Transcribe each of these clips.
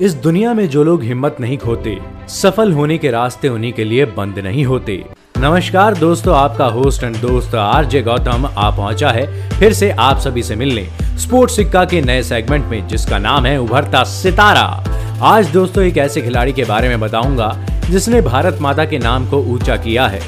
इस दुनिया में जो लोग हिम्मत नहीं खोते, सफल होने के रास्ते उन्हीं के लिए बंद नहीं होते। नमस्कार दोस्तों, आपका होस्ट एंड दोस्त आरजे गौतम आ पहुँचा है फिर से आप सभी से मिलने स्पोर्ट्स सिक्का के नए सेगमेंट में, जिसका नाम है उभरता सितारा। आज दोस्तों एक ऐसे खिलाड़ी के बारे में बताऊँगा, जिसने भारत माता के नाम को ऊँचा किया है।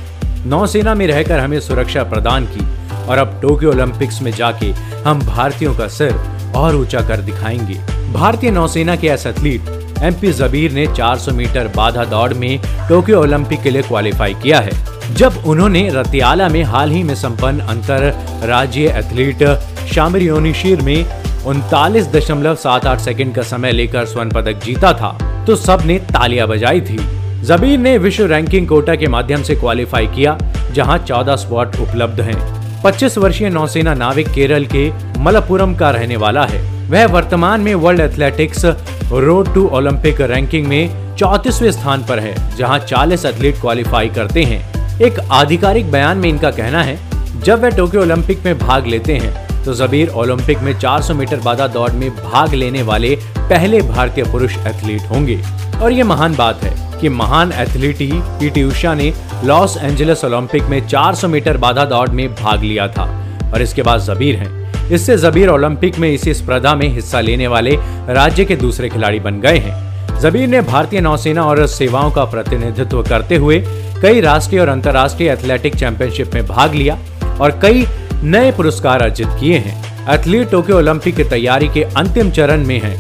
नौसेना में रहकर हमें सुरक्षा प्रदान की और अब टोक्यो ओलंपिक्स में जाके हम भारतीयों का सिर और ऊँचा कर दिखाएँगे। भारतीय नौसेना के ace athlete M P Jabir ने 400 मीटर बाधा दौड़ में टोक्यो ओलंपिक के लिए क्वालिफाई किया है। जब उन्होंने रतियाला में हाल ही में संपन्न अंतर राज्य एथलीट शामरियोनिशिर में उनतालीस दशमलव सात आठ सेकेंड का समय लेकर स्वर्ण पदक जीता था तो सबने तालियाँ बजाई थी। जबीर ने विश्व रैंकिंग कोटा के माध्यम से क्वालिफाई किया, जहाँ 14 स्पॉट उपलब्ध हैं। 25 वर्षीय नौसेना नाविक केरल के मलपुरम का रहने वाला है। वह वर्तमान में world athletics road to Olympic ranking में चौतीसवें स्थान पर है, जहाँ 40 एथलीट क्वालिफाई करते हैं। एक आधिकारिक बयान में इनका कहना है, जब वह टोक्यो ओलंपिक में भाग लेते हैं तो जबीर ओलंपिक में 400 मीटर बाधा दौड़ में भाग लेने वाले पहले भारतीय पुरुष एथलीट होंगे। और ये महान बात है कि महान एथलीट ही पीटी उषा ने लॉस एंजलिस ओलंपिक में 400 मीटर बाधा दौड़ में भाग लिया था। और इसके बाद जबीर हैं इससे जबीर ओलंपिक में इसी स्पर्धा में हिस्सा लेने वाले राज्य के दूसरे खिलाड़ी बन गए हैं। जबीर ने भारतीय नौसेना और सेवाओं का प्रतिनिधित्व करते हुए कई राष्ट्रीय और अंतर्राष्ट्रीय एथलेटिक चैंपियनशिप में भाग लिया और कई नए पुरस्कार अर्जित किए हैं। एथलीट टोक्यो ओलंपिक की तैयारी के अंतिम चरण में है।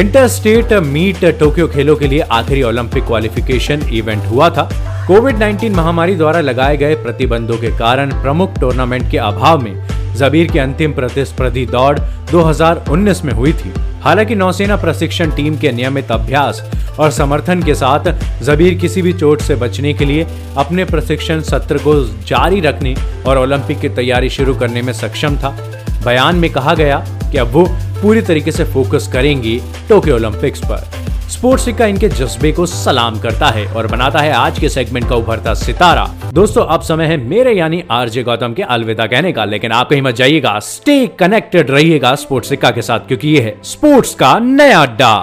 इंटर स्टेट मीट टोक्यो खेलों के लिए आखिरी ओलंपिक क्वालिफिकेशन इवेंट हुआ था। कोविड 19 महामारी द्वारा लगाए गए प्रतिबंधों के कारण प्रमुख टूर्नामेंट के अभाव में जबीर की अंतिम प्रतिस्पर्धी दौड़ 2019 में हुई थी। हालाँकि नौसेना प्रशिक्षण टीम के नियमित अभ्यास और समर्थन के साथ जबीर किसी भी चोट से बचने के लिए अपने प्रशिक्षण सत्र को जारी रखने और ओलंपिक की तैयारी शुरू करने में सक्षम था। बयान में कहा गया कि अब वो पूरी तरीके से फोकस करेंगी टोक्यो ओलंपिक्स पर। स्पोर्ट्स सिक्का इनके जज्बे को सलाम करता है और बनाता है आज के सेगमेंट का उभरता सितारा। दोस्तों, अब समय है मेरे यानी आरजे गौतम के अलविदा कहने का, लेकिन आप कहीं मत जाइएगा। स्टे कनेक्टेड रहिएगा स्पोर्ट्स सिक्का के साथ, क्योंकि ये है स्पोर्ट्स का नया अड्डा।